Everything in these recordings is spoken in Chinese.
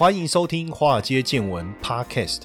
欢迎收听《华尔街见闻》Podcast。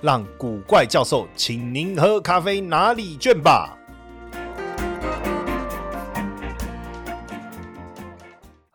让古怪教授请您喝咖啡拿礼券吧。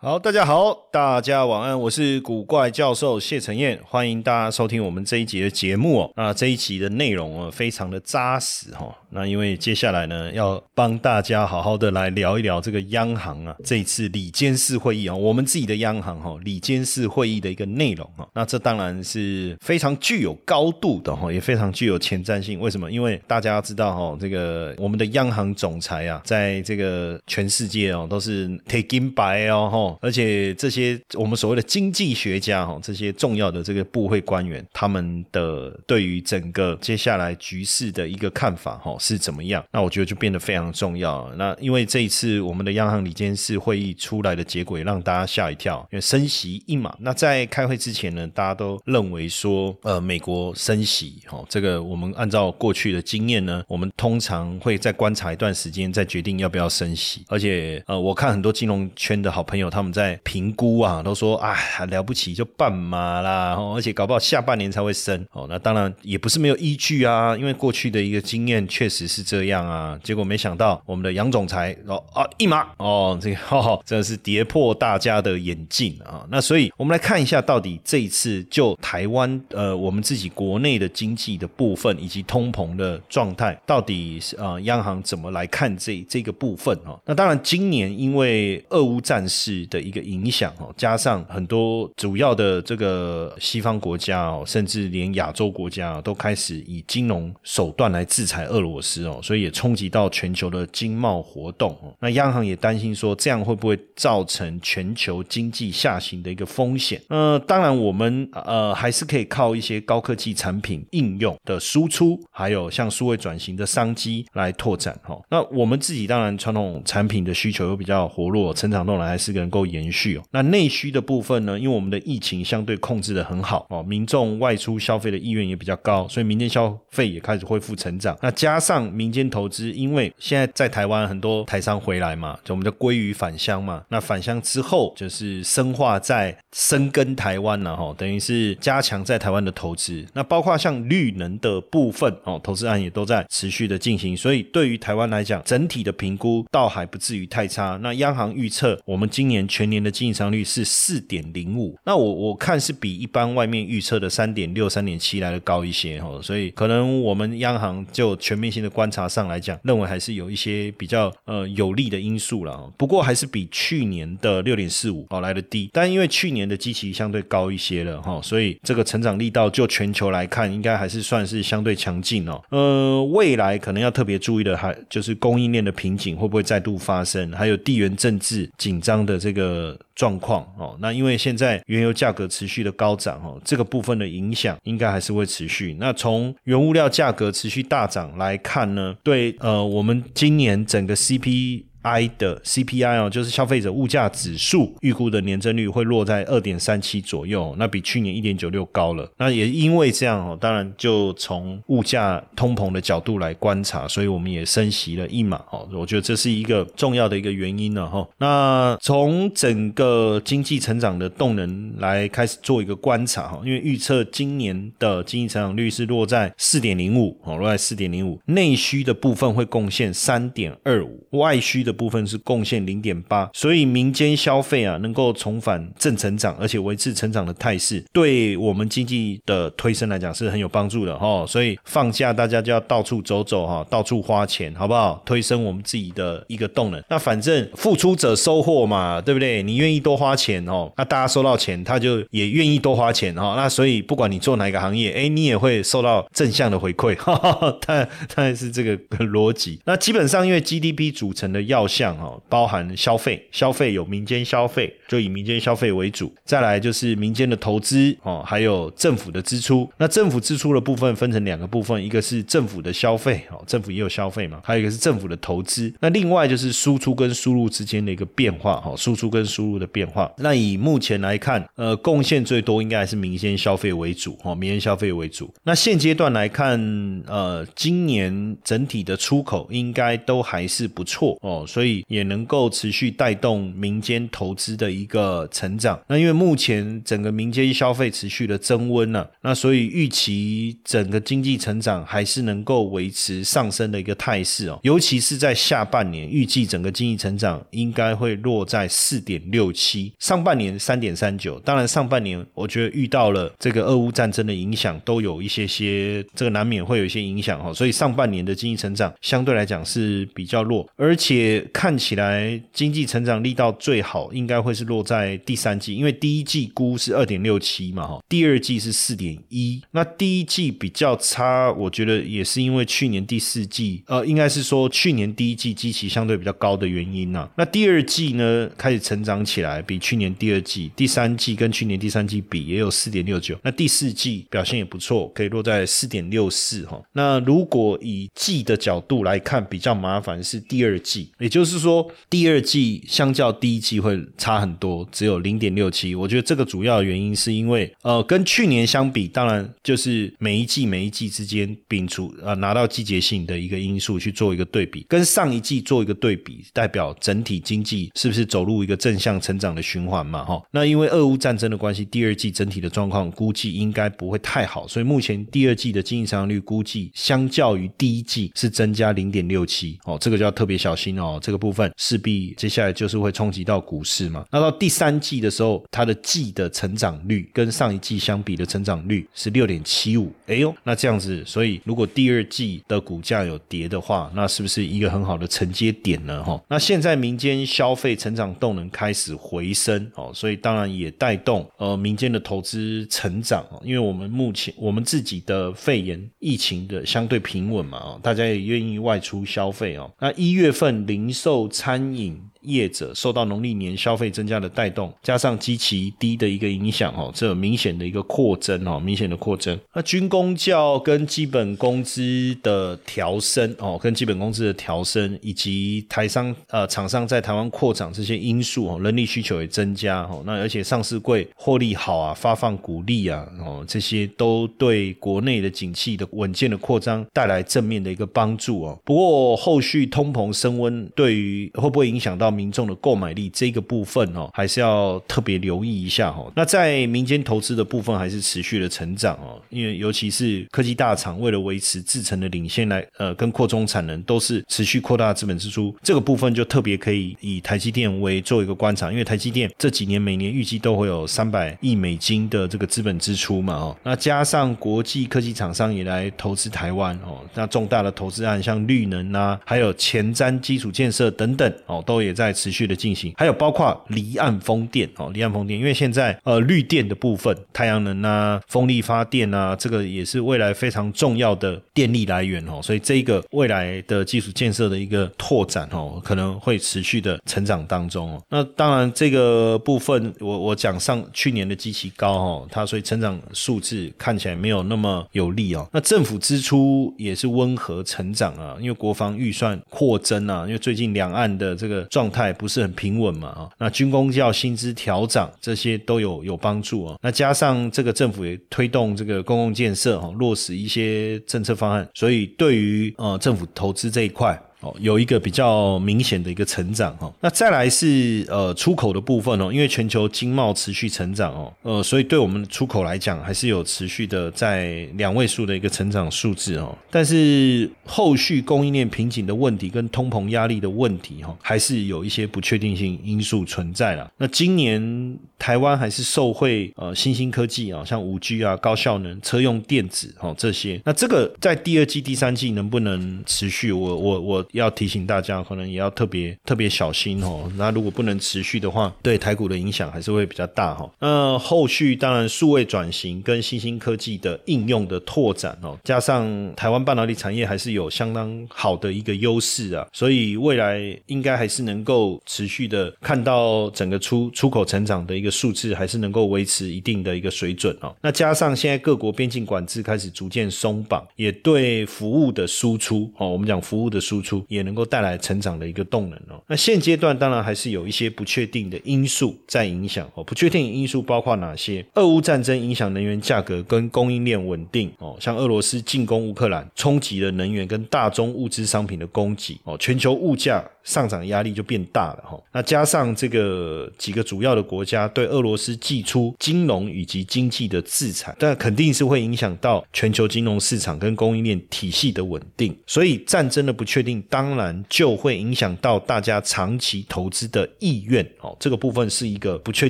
好，大家好，大家晚安，我是古怪教授谢承彦，欢迎大家收听我们这一集的节目哦。那这一集的内容啊，非常的扎实哈。那因为接下来呢，要帮大家好好的来聊一聊这个央行啊，这一次里监事会议啊，我们自己的央行哈，里监事会议的一个内容啊。那这当然是非常具有高度的哈，也非常具有前瞻性。为什么？因为大家要知道哈，这个我们的央行总裁啊，在这个全世界哦，都是 taking by 哦哈。而且这些我们所谓的经济学家哈，这些重要的这个部会官员，他们的对于整个接下来局势的一个看法哈是怎么样？那我觉得就变得非常重要。那因为这一次我们的央行理监事会议出来的结果也让大家吓一跳，因为升息一码。那在开会之前呢，大家都认为说，呃，美国升息哈，这个我们按照过去的经验呢，我们通常会再观察一段时间，再决定要不要升息。而且呃，我看很多金融圈的好朋友他我们。在评估啊，都说啊了不起就半码啦，而且搞不好下半年才会升哦。那当然也不是没有依据啊，因为过去的一个经验确实是这样啊。结果没想到我们的杨总裁哦啊一码哦，这个哈哈真的是跌破大家的眼镜啊。那所以我们来看一下，到底这一次就台湾呃我们自己国内的经济的部分以及通膨的状态，到底是啊央行怎么来看这这个部分哦？那当然今年因为俄乌战事的一个影响哦，加上很多主要的这个西方国家哦，甚至连亚洲国家都开始以金融手段来制裁俄罗斯哦，所以也冲击到全球的经贸活动哦。那央行也担心说，这样会不会造成全球经济下行的一个风险？呃，当然我们呃还是可以靠一些高科技产品应用的输出，还有像数位转型的商机来拓展哈。那我们自己当然传统产品的需求又比较活络，成长动能还是跟够。延续哦，那内需的部分呢？因为我们的疫情相对控制的很好哦，民众外出消费的意愿也比较高，所以民间消费也开始恢复成长。那加上民间投资，因为现在在台湾很多台商回来嘛，就我们的归于返乡嘛。那返乡之后，就是深化在深耕台湾了哈，等于是加强在台湾的投资。那包括像绿能的部分哦，投资案也都在持续的进行。所以对于台湾来讲，整体的评估倒还不至于太差。那央行预测我们今年全年的经济增长率是四点零五，那我我看是比一般外面预测的三点六、三点七来的高一些哈，所以可能我们央行就全面性的观察上来讲，认为还是有一些比较呃有利的因素了。不过还是比去年的六点四五哦来的低，但因为去年的基期相对高一些了哈，所以这个成长力道就全球来看，应该还是算是相对强劲哦。呃，未来可能要特别注意的还就是供应链的瓶颈会不会再度发生，还有地缘政治紧张的这一个。状况哦，那因为现在原油价格持续的高涨哦，这个部分的影响应该还是会持续。那从原物料价格持续大涨来看呢，对呃，我们今年整个 CP。I 的 CPI 哦，就是消费者物价指数预估的年增率会落在二点三七左右，那比去年一点九六高了。那也因为这样哦，当然就从物价通膨的角度来观察，所以我们也升息了一码哦。我觉得这是一个重要的一个原因了哈。那从整个经济成长的动能来开始做一个观察哈，因为预测今年的经济成长率是落在四点零五哦，落在四点零五，内需的部分会贡献三点二五，外需的。部分是贡献零点八，所以民间消费啊能够重返正成长，而且维持成长的态势，对我们经济的推升来讲是很有帮助的哈。所以放假大家就要到处走走哈，到处花钱，好不好？推升我们自己的一个动能。那反正付出者收获嘛，对不对？你愿意多花钱哦，那大家收到钱，他就也愿意多花钱哈。那所以不管你做哪一个行业，哎，你也会受到正向的回馈。哈哈，它它是这个逻辑。那基本上因为 GDP 组成的要要项哈，包含消费，消费有民间消费，就以民间消费为主，再来就是民间的投资哦，还有政府的支出。那政府支出的部分分成两个部分，一个是政府的消费哦，政府也有消费嘛，还有一个是政府的投资。那另外就是输出跟输入之间的一个变化哈，输出跟输入的变化。那以目前来看，呃，贡献最多应该还是民间消费为主哦，民间消费为主。那现阶段来看，呃，今年整体的出口应该都还是不错哦，所以也能够持续带动民间投资的一个成长。那因为目前整个民间消费持续的增温了，那所以预期整个经济成长还是能够维持上升的一个态势哦，尤其是在下半年，预计整个经济成长应该会落在四点六七，上半年三点三九。当然上半年我觉得遇到了这个俄乌战争的影响，都有一些些这个难免会有一些影响哈，所以上半年的经济成长相对来讲是比较弱，而且看起来经济成长力道最好应该会是落在第三季，因为第一季估是二点六七嘛哈，第二季是四点一，那第一季比较差，我觉得也是因为去年第四季呃，应该是说去年第一季基期相对比较高的原因呐，那第二季呢开始成长起来，比去年第二季、第三季跟去年第三季比也有四点六九，那第四季表现也不错，可以落在四点六四哈，那如果以季的角度来看，比较麻烦是第二季，也就是说第二季相较第一季会差很多，只有零点六七。我觉得这个主要的原因是因为，呃，跟去年相比，当然就是每一季每一季之间摒除呃拿到季节性的一个因素去做一个对比，跟上一季做一个对比，代表整体经济是不是走入一个正向成长的循环嘛？哈，那因为俄乌战争的关系，第二季整体的状况估计应该不会太好，所以目前第二季的经济成长率估计相较于第一季是增加零点六七哦，这个就要特别小心哦。这个部分势必接下来就是会冲击到股市嘛。那到第三季的时候，它的季的成长率跟上一季相比的成长率是六点七五。哎呦，那这样子，所以如果第二季的股价有跌的话，那是不是一个很好的承接点呢？哈，那现在民间消费成长动能开始回升哦，所以当然也带动呃民间的投资成长哦。因为我们目前我们自己的肺炎疫情的相对平稳嘛，哦，大家也愿意外出消费哦。那一月份零零售餐饮。业者受到农历年消费增加的带动，加上基期低的一个影响，哦，这有明显的一个扩增，哦，明显的扩增。那军工教跟基本工资的调升，哦，跟基本工资的调升，以及台商呃厂商在台湾扩厂这些因素，哦，人力需求也增加，哦，那而且上市贵获利好啊，发放股利啊，哦，这些都对国内的景气的稳健的扩张带来正面的一个帮助，哦。不过后续通膨升温，对于会不会影响到？民众的购买力这个部分哦，还是要特别留意一下哦。那在民间投资的部分，还是持续的成长哦。因为尤其是科技大厂为了维持制成的领先来，呃，跟扩充产能，都是持续扩大资本支出。这个部分就特别可以以台积电为做一个观察，因为台积电这几年每年预计都会有三百亿美金的这个资本支出嘛哦。那加上国际科技厂商也来投资台湾哦，那重大的投资案像绿能啊，还有前瞻基础建设等等哦，都也在。在持续的进行，还有包括离岸风电哦，离岸风电，因为现在呃绿电的部分，太阳能啊、风力发电啊，这个也是未来非常重要的电力来源哦，所以这个未来的基础建设的一个拓展哦，可能会持续的成长当中哦。那当然这个部分，我我讲上去年的基期高哦，它所以成长数字看起来没有那么有利哦。那政府支出也是温和成长啊，因为国防预算扩增啊，因为最近两岸的这个状态不是很平稳嘛啊，那军工教薪资调涨这些都有有帮助啊。那加上这个政府也推动这个公共建设哈，落实一些政策方案，所以对于呃政府投资这一块。哦，有一个比较明显的一个成长哈，那再来是呃出口的部分哦，因为全球经贸持续成长哦，呃，所以对我们出口来讲还是有持续的在两位数的一个成长数字哦，但是后续供应链瓶颈的问题跟通膨压力的问题哈，还是有一些不确定性因素存在了。那今年台湾还是受惠呃新兴科技啊，像五 G 啊、高效能车用电子哦这些，那这个在第二季、第三季能不能持续？我我我。要提醒大家，可能也要特别特别小心哦。那如果不能持续的话，对台股的影响还是会比较大哈。那后续当然数位转型跟新兴科技的应用的拓展哦，加上台湾半导体产业还是有相当好的一个优势啊，所以未来应该还是能够持续的看到整个出出口成长的一个数字，还是能够维持一定的一个水准哦。那加上现在各国边境管制开始逐渐松绑，也对服务的输出哦，我们讲服务的输出也能够带来成长的一个动能哦。那现阶段当然还是有一些不确定的因素在影响哦，不确定因素包括哪些？俄乌战争影响能源价格跟供应链稳定哦，像俄罗斯进攻乌克兰，冲击了能源跟大宗物资商品的供给哦，全球物价。上涨压力就变大了哈，那加上这个几个主要的国家对俄罗斯寄出金融以及经济的制裁，但肯定是会影响到全球金融市场跟供应链体系的稳定，所以战争的不确定当然就会影响到大家长期投资的意愿哦，这个部分是一个不确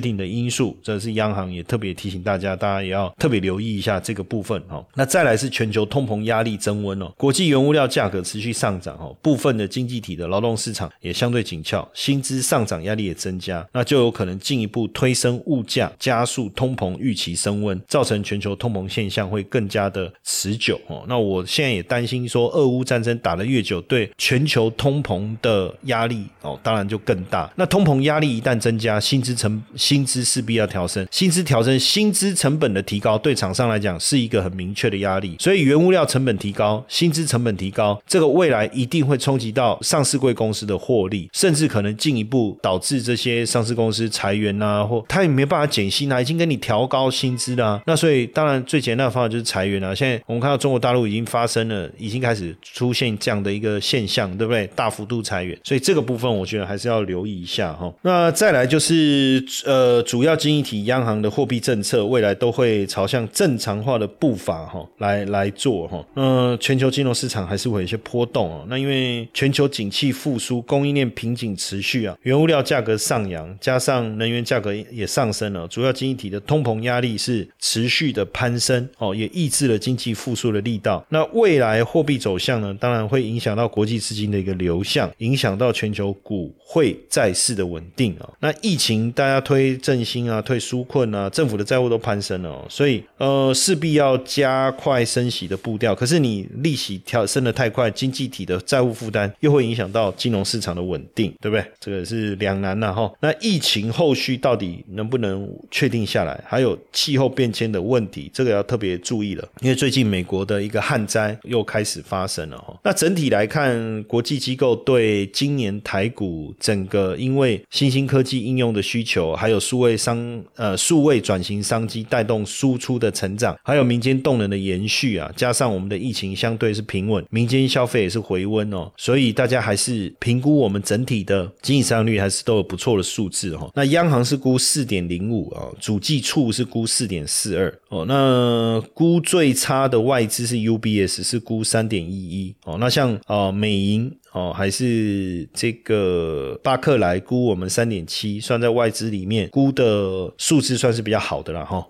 定的因素，这是央行也特别提醒大家，大家也要特别留意一下这个部分哦。那再来是全球通膨压力增温哦，国际原物料价格持续上涨哦，部分的经济体的劳动市场。也相对紧俏，薪资上涨压力也增加，那就有可能进一步推升物价，加速通膨预期升温，造成全球通膨现象会更加的持久哦。那我现在也担心说，俄乌战争打得越久，对全球通膨的压力哦，当然就更大。那通膨压力一旦增加，薪资成薪资势必要调升，薪资调升，薪资成本的提高，对厂商来讲是一个很明确的压力。所以原物料成本提高，薪资成本提高，这个未来一定会冲击到上市贵公司的。获利，甚至可能进一步导致这些上市公司裁员啊，或他也没办法减薪啊，已经跟你调高薪资了。那所以当然最简单的方法就是裁员啊。现在我们看到中国大陆已经发生了，已经开始出现这样的一个现象，对不对？大幅度裁员，所以这个部分我觉得还是要留意一下哈。那再来就是呃，主要经济体央行的货币政策未来都会朝向正常化的步伐哈来来做哈。那全球金融市场还是会有一些波动哦。那因为全球景气复苏。供应链瓶颈持续啊，原物料价格上扬，加上能源价格也上升了，主要经济体的通膨压力是持续的攀升哦，也抑制了经济复苏的力道。那未来货币走向呢，当然会影响到国际资金的一个流向，影响到全球股汇债市的稳定啊。那疫情大家推振兴啊，推纾困啊，政府的债务都攀升了，所以呃势必要加快升息的步调。可是你利息调升的太快，经济体的债务负担又会影响到金融市市。场的稳定，对不对？这个是两难呐哈。那疫情后续到底能不能确定下来？还有气候变迁的问题，这个要特别注意了。因为最近美国的一个旱灾又开始发生了哈。那整体来看，国际机构对今年台股整个因为新兴科技应用的需求，还有数位商呃数位转型商机带动输出的成长，还有民间动能的延续啊，加上我们的疫情相对是平稳，民间消费也是回温哦，所以大家还是评估。我们整体的经济增长率还是都有不错的数字哈。那央行是估四点零五啊，主计处是估四点四二哦。那估最差的外资是 UBS 是估三点一一哦。那像啊美银哦还是这个巴克莱估我们三点七，算在外资里面估的数字算是比较好的了哈。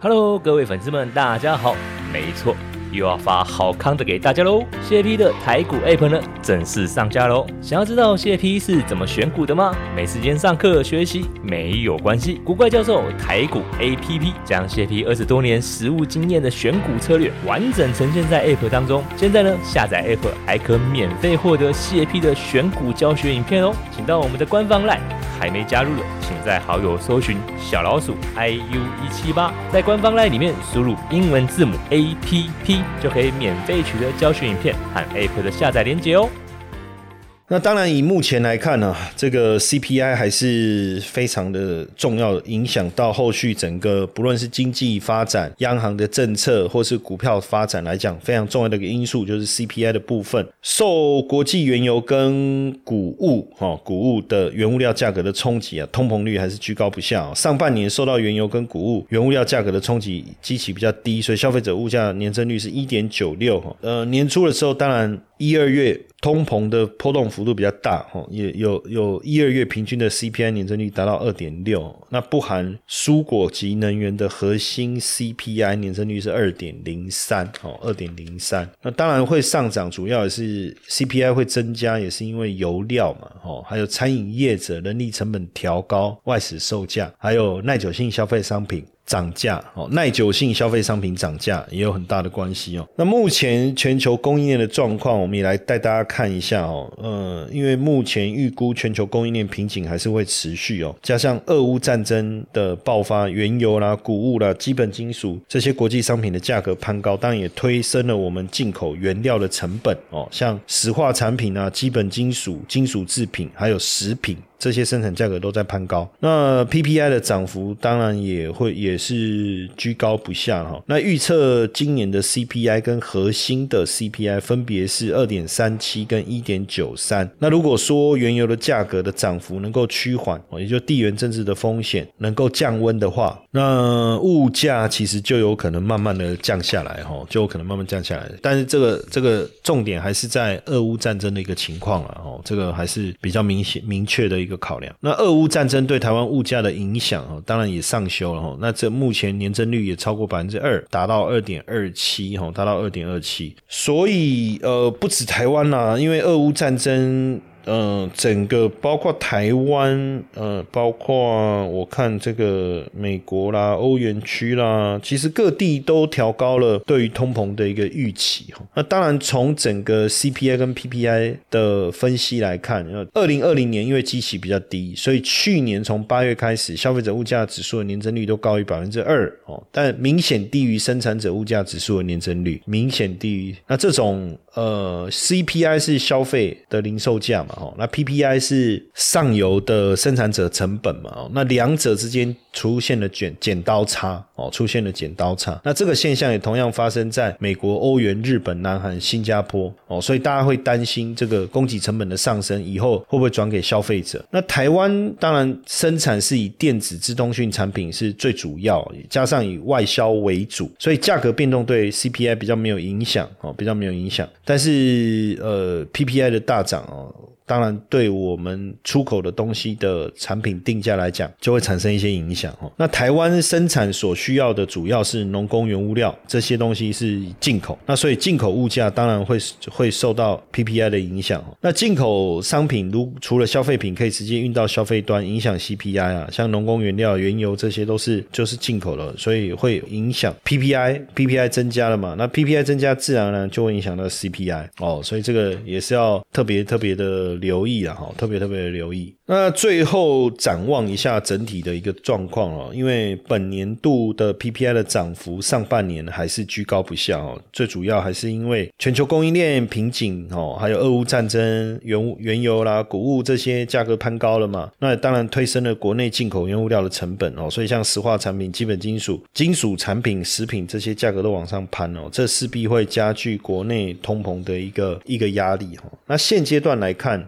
Hello，各位粉丝们，大家好，没错。又要发好康的给大家喽！谢 P 的台股 App 呢正式上架喽！想要知道谢 P 是怎么选股的吗？没时间上课学习没有关系，古怪教授台股 APP 将谢 P 二十多年实务经验的选股策略完整呈现在 App 当中。现在呢，下载 App 还可免费获得谢 P 的选股教学影片哦！请到我们的官方 LINE，还没加入的，请在好友搜寻小老鼠 iu 一七八，在官方 LINE 里面输入英文字母 APP。就可以免费取得教学影片和 App 的下载链接哦。那当然，以目前来看呢，这个 CPI 还是非常的重要，影响到后续整个不论是经济发展、央行的政策，或是股票发展来讲，非常重要的一个因素就是 CPI 的部分。受国际原油跟谷物哈谷物的原物料价格的冲击啊，通膨率还是居高不下。上半年受到原油跟谷物原物料价格的冲击，基期比较低，所以消费者物价年增率是一点九六哈。呃，年初的时候，当然。一二月通膨的波动幅度比较大，哈，也有有一二月平均的 CPI 年增率达到二点六，那不含蔬果及能源的核心 CPI 年增率是二点零三，哦，二点零三。那当然会上涨，主要也是 CPI 会增加，也是因为油料嘛，哦，还有餐饮业者人力成本调高、外食售价，还有耐久性消费商品。涨价哦，耐久性消费商品涨价也有很大的关系哦。那目前全球供应链的状况，我们也来带大家看一下哦。呃，因为目前预估全球供应链瓶颈还是会持续哦，加上俄乌战争的爆发，原油啦、谷物啦、基本金属这些国际商品的价格攀高，当然也推升了我们进口原料的成本哦。像石化产品啊、基本金属、金属制品，还有食品。这些生产价格都在攀高，那 PPI 的涨幅当然也会也是居高不下哈。那预测今年的 CPI 跟核心的 CPI 分别是二点三七跟一点九三。那如果说原油的价格的涨幅能够趋缓，也就地缘政治的风险能够降温的话，那物价其实就有可能慢慢的降下来哈，就有可能慢慢降下来。但是这个这个重点还是在俄乌战争的一个情况了，哦，这个还是比较明显明确的。一一个考量，那俄乌战争对台湾物价的影响哦，当然也上修了哈。那这目前年增率也超过百分之二，达到二点二七哈，达到二点二七。所以呃，不止台湾啦，因为俄乌战争。嗯，整个包括台湾，呃，包括我看这个美国啦、欧元区啦，其实各地都调高了对于通膨的一个预期哈。那当然，从整个 CPI 跟 PPI 的分析来看，二零二零年因为基期比较低，所以去年从八月开始，消费者物价指数的年增率都高于百分之二哦，但明显低于生产者物价指数的年增率，明显低于。那这种呃，CPI 是消费的零售价嘛？哦，那 PPI 是上游的生产者成本嘛？哦，那两者之间出现了剪剪刀差哦，出现了剪刀差。那这个现象也同样发生在美国、欧元、日本、南韩、新加坡哦，所以大家会担心这个供给成本的上升以后会不会转给消费者？那台湾当然生产是以电子、自动讯产品是最主要，加上以外销为主，所以价格变动对 CPI 比较没有影响哦，比较没有影响。但是呃，PPI 的大涨哦。当然，对我们出口的东西的产品定价来讲，就会产生一些影响哦。那台湾生产所需要的主要是农工原物料，这些东西是进口，那所以进口物价当然会会受到 PPI 的影响。那进口商品如除了消费品可以直接运到消费端，影响 CPI 啊，像农工原料、原油这些都是就是进口了，所以会影响 PPI，PPI 增加了嘛？那 PPI 增加，自然呢就会影响到 CPI 哦。所以这个也是要特别特别的。留意啊，哈，特别特别的留意。那最后展望一下整体的一个状况哦，因为本年度的 PPI 的涨幅上半年还是居高不下哦，最主要还是因为全球供应链瓶颈哦，还有俄乌战争、原原油啦、谷物这些价格攀高了嘛，那当然推升了国内进口原物料的成本哦，所以像石化产品、基本金属、金属产品、食品这些价格都往上攀哦，这势必会加剧国内通膨的一个一个压力哦。那现阶段来看。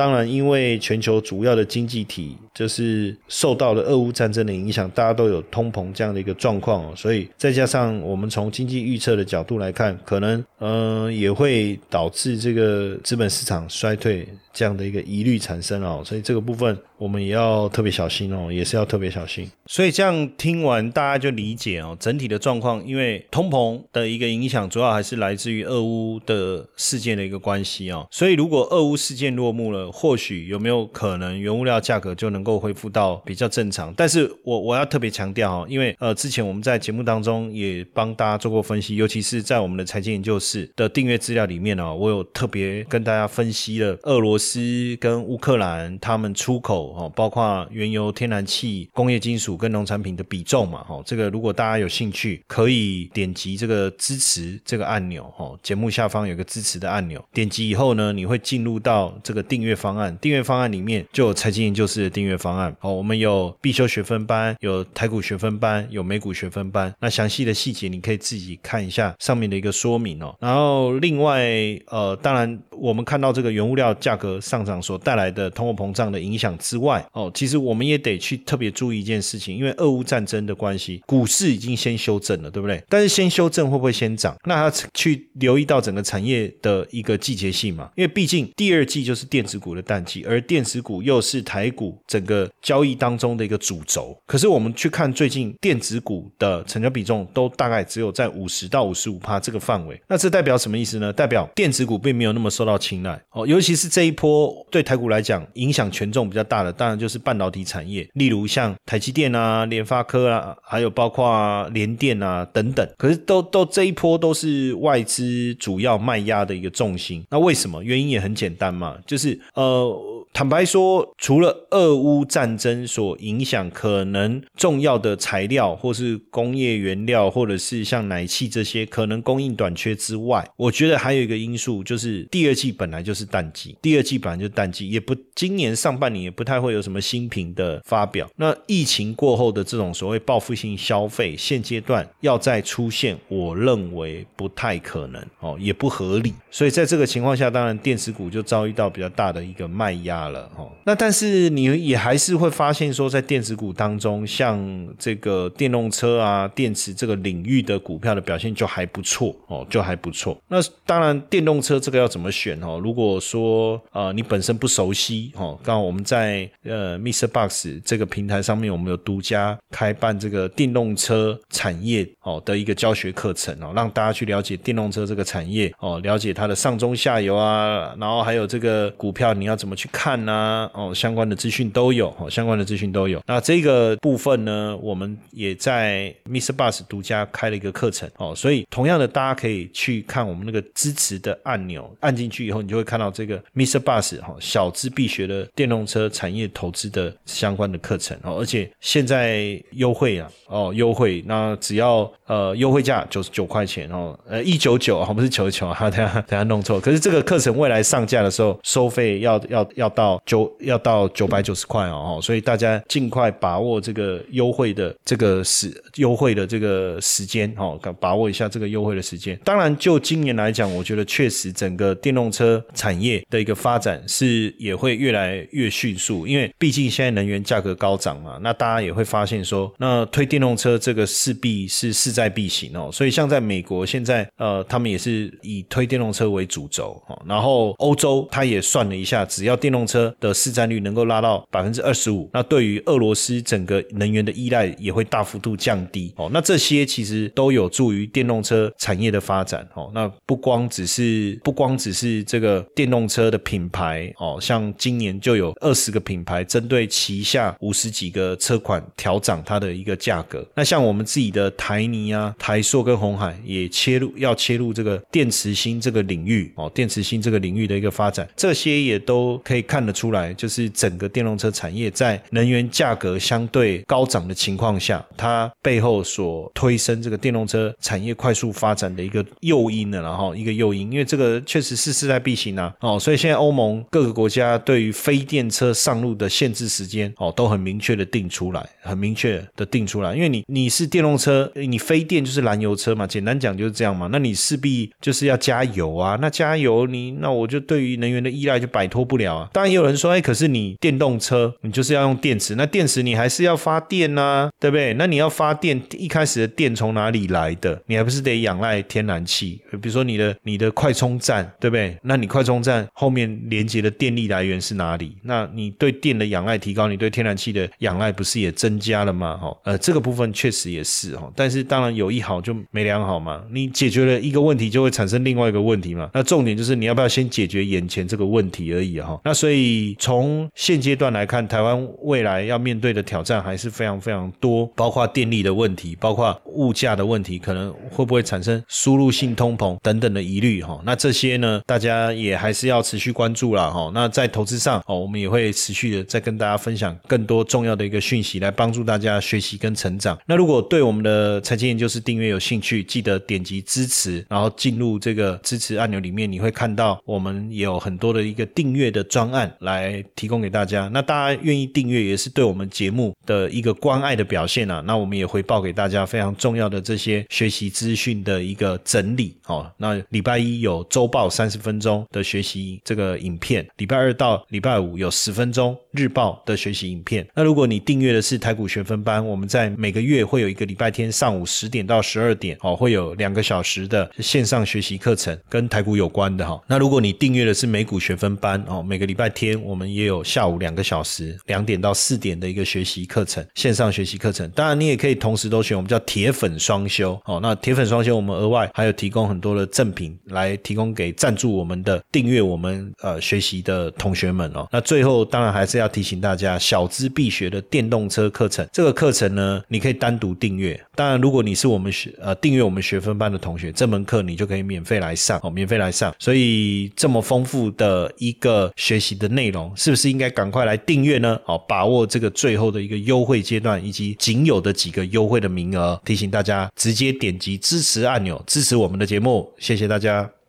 当然，因为全球主要的经济体就是受到了俄乌战争的影响，大家都有通膨这样的一个状况，所以再加上我们从经济预测的角度来看，可能嗯也会导致这个资本市场衰退。这样的一个疑虑产生哦，所以这个部分我们也要特别小心哦，也是要特别小心。所以这样听完大家就理解哦，整体的状况，因为通膨的一个影响，主要还是来自于俄乌的事件的一个关系哦。所以如果俄乌事件落幕了，或许有没有可能原物料价格就能够恢复到比较正常？但是我我要特别强调哦，因为呃之前我们在节目当中也帮大家做过分析，尤其是在我们的财经研究室的订阅资料里面哦，我有特别跟大家分析了俄罗斯。跟乌克兰他们出口哦，包括原油、天然气、工业金属跟农产品的比重嘛，哈，这个如果大家有兴趣，可以点击这个支持这个按钮，哈，节目下方有个支持的按钮，点击以后呢，你会进入到这个订阅方案，订阅方案里面就有财经研究室的订阅方案。哦，我们有必修学分班，有台股学分班，有美股学分班。那详细的细节你可以自己看一下上面的一个说明哦。然后另外，呃，当然我们看到这个原物料价格上涨所带来的通货膨胀的影响之外，哦，其实我们也得去特别注意一件事情，因为俄乌战争的关系，股市已经先修正了，对不对？但是先修正会不会先涨？那它去留意到整个产业的一个季节性嘛？因为毕竟第二季就是电子股的淡季，而电子股又是台股整个交易当中的一个主轴。可是我们去看最近电子股的成交比重都大概只有在五十到五十五帕这个范围，那这代表什么意思呢？代表电子股并没有那么受到青睐哦，尤其是这一波对台股来讲影响权重比较大的，当然就是半导体产业，例如像台积电啊、联发科啊，还有包括联电啊等等。可是都都这一波都是外资主要卖压的一个重心。那为什么？原因也很简单嘛，就是呃。坦白说，除了俄乌战争所影响可能重要的材料，或是工业原料，或者是像奶气这些可能供应短缺之外，我觉得还有一个因素就是第二季本来就是淡季，第二季本来就淡季，也不今年上半年也不太会有什么新品的发表。那疫情过后的这种所谓报复性消费，现阶段要再出现，我认为不太可能哦，也不合理。所以在这个情况下，当然电子股就遭遇到比较大的一个卖压。了哈，那但是你也还是会发现说，在电子股当中，像这个电动车啊、电池这个领域的股票的表现就还不错哦，就还不错。那当然，电动车这个要怎么选哦？如果说呃你本身不熟悉哦，刚好我们在呃 Mr. Box 这个平台上面，我们有独家开办这个电动车产业哦的一个教学课程哦，让大家去了解电动车这个产业哦，了解它的上中下游啊，然后还有这个股票你要怎么去看。看呐，哦，相关的资讯都有，哦，相关的资讯都有。那这个部分呢，我们也在 Mr. Bus 独家开了一个课程，哦，所以同样的，大家可以去看我们那个支持的按钮，按进去以后，你就会看到这个 Mr. Bus 哈小资必学的电动车产业投资的相关的课程，哦，而且现在优惠啊，哦，优惠，那只要呃优惠价九十九块钱哦，呃一九九啊，不是九十九啊，等下等下弄错。可是这个课程未来上架的时候，收费要要要到。到九要到九百九十块哦，所以大家尽快把握这个优惠的这个时优惠的这个时间哦，把握一下这个优惠的时间。当然，就今年来讲，我觉得确实整个电动车产业的一个发展是也会越来越迅速，因为毕竟现在能源价格高涨嘛，那大家也会发现说，那推电动车这个势必是势在必行哦。所以像在美国现在呃，他们也是以推电动车为主轴哦，然后欧洲他也算了一下，只要电动车的市占率能够拉到百分之二十五，那对于俄罗斯整个能源的依赖也会大幅度降低哦。那这些其实都有助于电动车产业的发展哦。那不光只是不光只是这个电动车的品牌哦，像今年就有二十个品牌针对旗下五十几个车款调涨它的一个价格。那像我们自己的台泥啊、台塑跟红海也切入要切入这个电池芯这个领域哦，电池芯这个领域的一个发展，这些也都可以看。得出来，就是整个电动车产业在能源价格相对高涨的情况下，它背后所推升这个电动车产业快速发展的一个诱因呢，然后一个诱因，因为这个确实是势在必行啊，哦，所以现在欧盟各个国家对于非电车上路的限制时间，哦，都很明确的定出来，很明确的定出来，因为你你是电动车，你非电就是燃油车嘛，简单讲就是这样嘛，那你势必就是要加油啊，那加油你那我就对于能源的依赖就摆脱不了啊，当然。也有人说，哎，可是你电动车，你就是要用电池，那电池你还是要发电呐，对不对？那你要发电，一开始的电从哪里来的？你还不是得仰赖天然气？比如说你的你的快充站，对不对？那你快充站后面连接的电力来源是哪里？那你对电的仰赖提高，你对天然气的仰赖不是也增加了吗？哈，呃，这个部分确实也是哈，但是当然有一好就没两好嘛，你解决了一个问题，就会产生另外一个问题嘛。那重点就是你要不要先解决眼前这个问题而已哈。那所以。从现阶段来看，台湾未来要面对的挑战还是非常非常多，包括电力的问题，包括物价的问题，可能会不会产生输入性通膨等等的疑虑哈。那这些呢，大家也还是要持续关注了哈。那在投资上哦，我们也会持续的再跟大家分享更多重要的一个讯息，来帮助大家学习跟成长。那如果对我们的财建议就是订阅有兴趣，记得点击支持，然后进入这个支持按钮里面，你会看到我们有很多的一个订阅的专案来提供给大家。那大家愿意订阅，也是对我们节目的一个关爱的表现啊。那我们也回报给大家非常重要的这些学习资讯的一个整理哦。那礼拜一有周报三十分钟的学习这个影片，礼拜二到礼拜五有十分钟日报的学习影片。那如果你订阅的是台股学分班，我们在每个月会有一个礼拜天上午十点到十二点哦，会有两个小时的线上学习课程，跟台股有关的哈。那如果你订阅的是美股学分班哦，每个礼拜天我们也有下午两个小时，两点到四点的一个学习课程，线上学习课程。当然你也可以同时都选，我们叫铁粉双修哦。那铁粉双修我们额外还有提供很多的赠品来提供给赞助我们的订阅我们呃学习的同学们哦。那最后当然还是要提醒大家，小资必学的电动车课程，这个课程呢，你可以单独订阅。当然，如果你是我们学呃订阅我们学分班的同学，这门课你就可以免费来上哦，免费来上。所以这么丰富的一个学习的内容，是不是应该赶快来订阅呢？好，把握这个最后的一个优惠阶段以及仅有的几个优惠的名额，提醒大家直接点击支持按钮支持我们的节目，谢谢大家。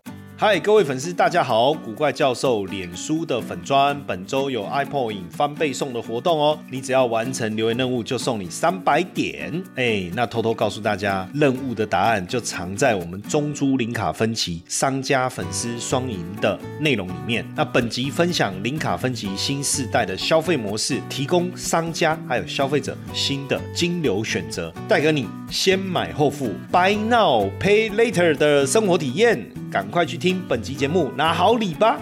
嗨，各位粉丝，大家好！古怪教授脸书的粉砖本周有 iPod 影翻倍送的活动哦，你只要完成留言任务就送你三百点。哎，那偷偷告诉大家，任务的答案就藏在我们中珠零卡分期商家粉丝双赢的内容里面。那本集分享零卡分期新世代的消费模式，提供商家还有消费者新的金流选择，带给你先买后付 Buy Now Pay Later 的生活体验。赶快去听听本集节目，拿好礼吧！